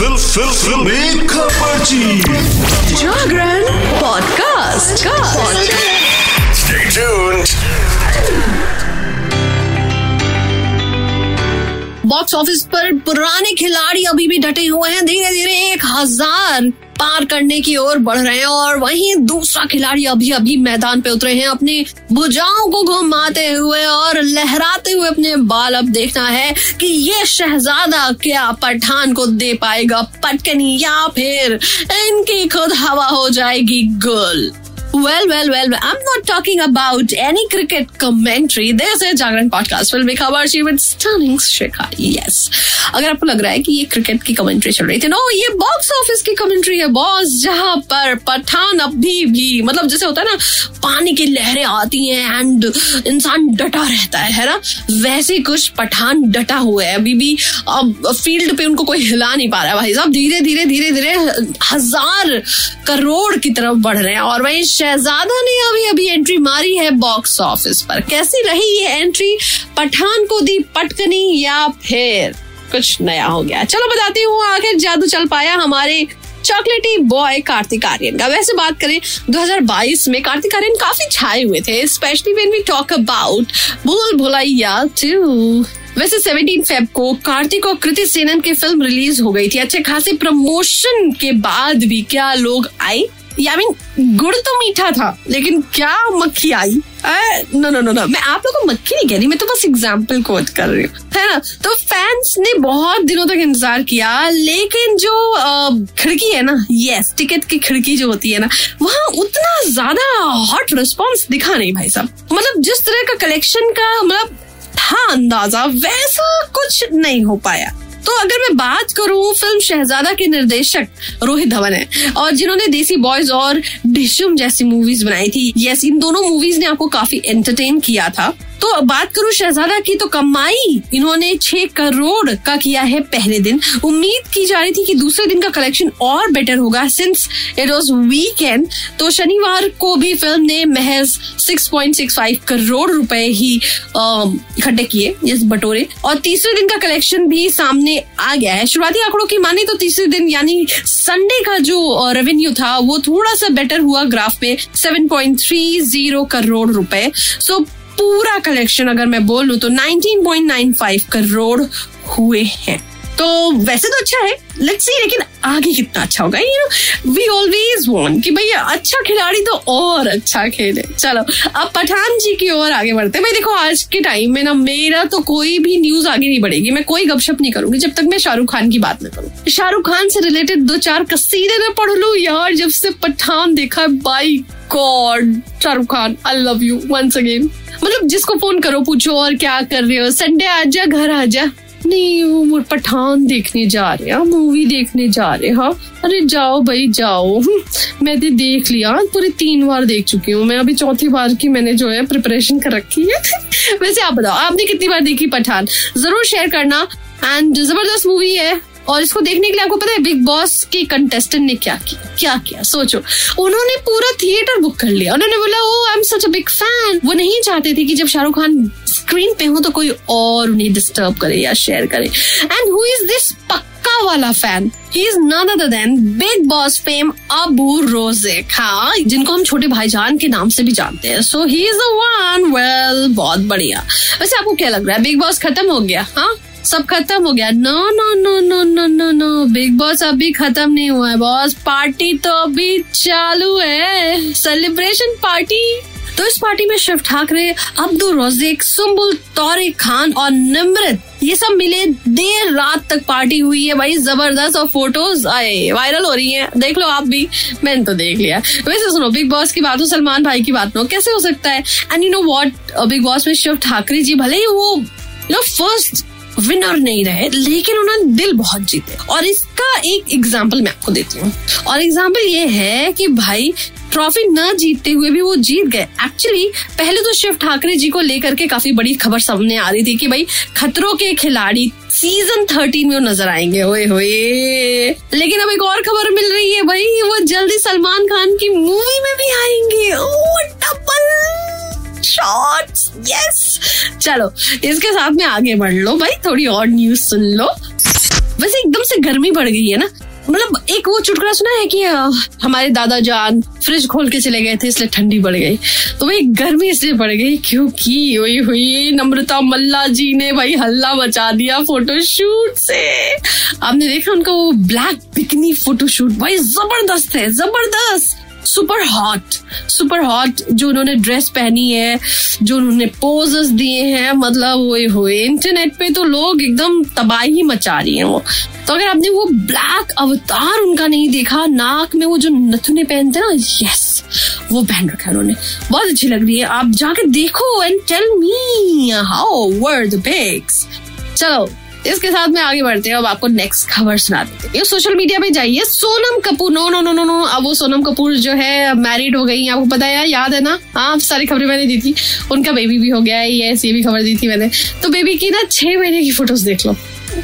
Fill फिल फिल। खबरची Jagran podcast. Stay tuned. Box office पर पुराने खिलाड़ी अभी भी डटे हुए हैं। धीरे धीरे एक हज़ार पार करने की ओर बढ़ रहे हैं और वहीं दूसरा खिलाड़ी अभी अभी मैदान पे उतरे हैं। अपनी भुजाओं को घुमाते हुए और लहराते हुए अपने बाल अब देखना है कि ये शहजादा क्या पठान को दे पाएगा। पटकनी या फिर इनकी खुद हवा हो जाएगी गुल। Well, well, well, I'm not talking about any cricket commentary. This is Jagran podcast फिल्मी खबर she with stunning Shikha. Yes. अगर आपको लग रहा है कि ये क्रिकेट की कमेंट्री चल रही थी नो ये बॉक्स ऑफ़िस की कमेंट्री है बॉस जहाँ पर पठान अभी भी मतलब जैसे होता है ना पानी की लहरें आती हैं एंड इंसान डटा रहता है है ना वैसे कुछ पठान डटा हुआ है अभी भी अब फ़ील्ड पे उनको कोई हिला नहीं पा रहा है भाई साहब धीरे धीरे धीरे धीरे हज़ार करोड़ की तरफ़ बढ़ रहे हैं और वही शहजादा ने अभी अभी एंट्री मारी है बॉक्स ऑफ़िस पर। कैसी रही ये एंट्री पठान को दी पटकनी या फिर कुछ नया हो गया? चलो बताती हूँ आखिर जादू चल पाया हमारे चॉकलेटी बॉय कार्तिक आर्यन का। वैसे बात करें 2022 में कार्तिक आर्यन काफ़ी छाए हुए थे specially when we talk about Bhool Bhulaiyaa two वैसे 17 फेब को कार्तिक और कृति सेनन की फ़िल्म रिलीज़ हो गई थी। अच्छे खासे प्रमोशन के बाद भी क्या लोग आए? या मीन गुड़ तो मीठा था, लेकिन क्या मक्खी आई? नो नो नो नो मैं आप लोगों को मक्खी नहीं कह रही, मैं तो बस एग्ज़ाम्पल कोट कर रही हूँ। है ना? तो फैंस ने बहुत दिनों तक इंतज़ार किया, लेकिन जो खिड़की है ना यस टिकट की खिड़की जो होती है ना, वहाँ उतना ज़्यादा हॉट रिस्पॉन्स दिखा नहीं भाई साहब। मतलब जिस तरह का कलेक्शन का मतलब था अंदाज़ा वैसा कुछ नहीं हो पाया। तो अगर मैं बात करूँ, फ़िल्म शहजादा के निर्देशक रोहित धवन है, और जिन्होंने देसी बॉयज़ और डिशुम जैसी मूवीज़ बनाई थी। यस इन दोनों मूवीज़ ने आपको काफ़ी एंटरटेन किया था। तो बात करूँ शहजादा की तो कमाई इन्होंने छह करोड़ का किया है पहले दिन। उम्मीद की जा रही थी कि दूसरे दिन का कलेक्शन और बेटर होगा। सिंस इट वॉज़ वीकेंड तो शनिवार को भी फ़िल्म ने महज 6.65 करोड़ रुपए ही इकट्ठे किए इस बटोरे। और तीसरे दिन का कलेक्शन भी सामने आ गया है। शुरुआती आंकड़ों की माने तो तीसरे दिन, यानी संडे का जो रेवेन्यू था, वो थोड़ा सा बेटर हुआ ग्राफ पे। 7.30 करोड़ रुपए। सो पूरा कलेक्शन अगर मैं बोलूँ तो 19.95 करोड़ हुए हैं। तो वैसे तो अच्छा है। लेट्स सी लेकिन आगे कितना अच्छा होगा। You know we always want कि भैया अच्छा खिलाड़ी तो और अच्छा खेले। चलो, अब पठान जी की ओर आगे बढ़ते हैं। भाई देखो, आज के टाइम में ना मेरा तो कोई भी न्यूज़ आगे नहीं बढ़ेगी। मैं कोई गपशप नहीं करूँगी, जब तक मैं शाहरुख खान की बात न करूँ। शाहरुख खान से रिलेटेड दो चार कसीदे ना पढ़ लू। यार, जब से पठान देखा by God Shahrukh Khan I love you once again मतलब जिसको फ़ोन करो, पूछो और क्या कर रहे हो। संडे आजा घर आ जा। नहीं, वो पठान देखने जा रहे हैं मूवी देखने जा रहे हैं। अरे जाओ भाई, जाओ। मैं मैंने देख लिया। पूरे तीन बार देख चुकी हूँ मैं। अभी चौथी बार की मैंने जो है प्रिपरेशन कर रखी है। वैसे आप बताओ, आपने कितनी बार देखी पठान? ज़रूर शेयर करना। एंड ज़बरदस्त मूवी है। और इसको देखने के लिए आपको पता है बिग बॉस के कंटेस्टेंट ने क्या किया? क्या किया? सोचो। उन्होंने पूरा थिएटर बुक कर लिया। उन्होंने बोला ओ I am such a big fan वो नहीं चाहते थे कि जब शाहरुख खान स्क्रीन पे हो तो कोई और उन्हें डिस्टर्ब करे या शेयर करे। एंड हु इज़ दिस पक्का वाला fan he is none other than Bigg Boss fame Abu Rozik हाँ जिनको हम छोटे भाईजान के नाम से भी जानते हैं। So he is the one well बहुत बढ़िया। वैसे आपको क्या लग रहा है? बिग बॉस खत्म हो गया? हाँ? सब खत्म हो गया। No no no no no no no Bigg Boss अभी खत्म नहीं हुआ है बॉस पार्टी तो अभी चालू है। सेलिब्रेशन पार्टी तो इस पार्टी में शिव ठाकरे अब्दुल रोजिक सुम्बुल तौरे खान और निमृत ये सब मिले देर रात तक पार्टी हुई है भाई। ज़बरदस्त और फ़ोटोज़ आए। वायरल हो रही हैं। देख लो आप भी। मैंने तो देख लिया। वैसे सुनो बिग बॉस की बात हो, सलमान भाई की बात हो, कैसे हो सकता है? And you know what Bigg Boss में शिव ठाकरे जी, भले ही वो यू नो फ़र्स्ट विनर नहीं रहे, लेकिन उन्होंने दिल बहुत जीते। और इसका एक एग्ज़ाम्पल मैं आपको देती हूँ। और एग्ज़ाम्पल ये है कि भाई ट्रॉफी न जीतते हुए भी वो जीत गए। एक्चुअली पहले तो शिव ठाकरे जी को लेकर के काफ़ी बड़ी खबर सामने आ रही थी कि भाई, खतरों के खिलाड़ी सीज़न थर्टीन में नज़र आएँगे। ओए होए। लेकिन अब एक और खबर मिल रही है भाई, वो जल्दी सलमान खान की मूवी में भी आएँगे। ओ शॉट्स यस चलो, इसके साथ में आगे बढ़ लो भाई, थोड़ी और न्यूज़ सुन लो। वैसे एकदम से गर्मी बढ़ गई है ना। मतलब एक वो चुटकुला सुना है कि हमारे दादा जान फ्रिज खोल के चले गए थे, इसलिए ठंडी बढ़ गई। तो भाई गर्मी इसलिए बढ़ गई क्योंकि वही हुई, नम्रता मल्ला जी ने भाई हल्ला मचा दिया फोटोशूट से। आपने देखा उनका वो ब्लैक बिकनी फोटोशूट भाई, ज़बरदस्त है, ज़बरदस्त। सुपर हॉट सुपर हॉट जो उन्होंने ड्रेस पहनी है, जो उन्होंने पोजेस दिए हैं मतलब हुए हुए। इंटरनेट पे तो लोग एकदम तबाही मचा रही हैं वो। तो अगर आपने वो ब्लैक अवतार उनका नहीं देखा, नाक में वो जो नथुने पहनते हैं ना यस वो पहन रखा है उन्होंने। बहुत अच्छी लग रही है। आप जाके देखो and tell me how were the pics चलो। इसके साथ में आगे बढ़ते हैं, अब आपको नेक्स्ट खबर सुना देते हैं। ये सोशल मीडिया पे जाइए। Sonam Kapoor no no no no no अब वो सोनम कपूर जो है मैरिड हो गई। आपको पता है याद है ना? हाँ सारी खबरें मैंने दी थी। उनका बेबी भी हो गया है ये ये भी खबर दी थी मैंने। तो बेबी की ना छह महीने की फ़ोटोज़ देख लो।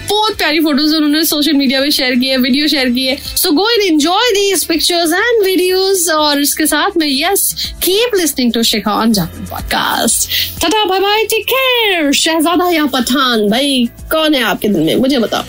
बहुत प्यारी फ़ोटोज़ उन्होंने सोशल मीडिया पे शेयर की है वीडियो शेयर की है. So go and enjoy these pictures and videos और इसके साथ में yes keep listening to Shikha on Zakir podcast tata bye bye take care Shehzada या पठान, भाई, कौन है आपके दिल में? मुझे बताओ।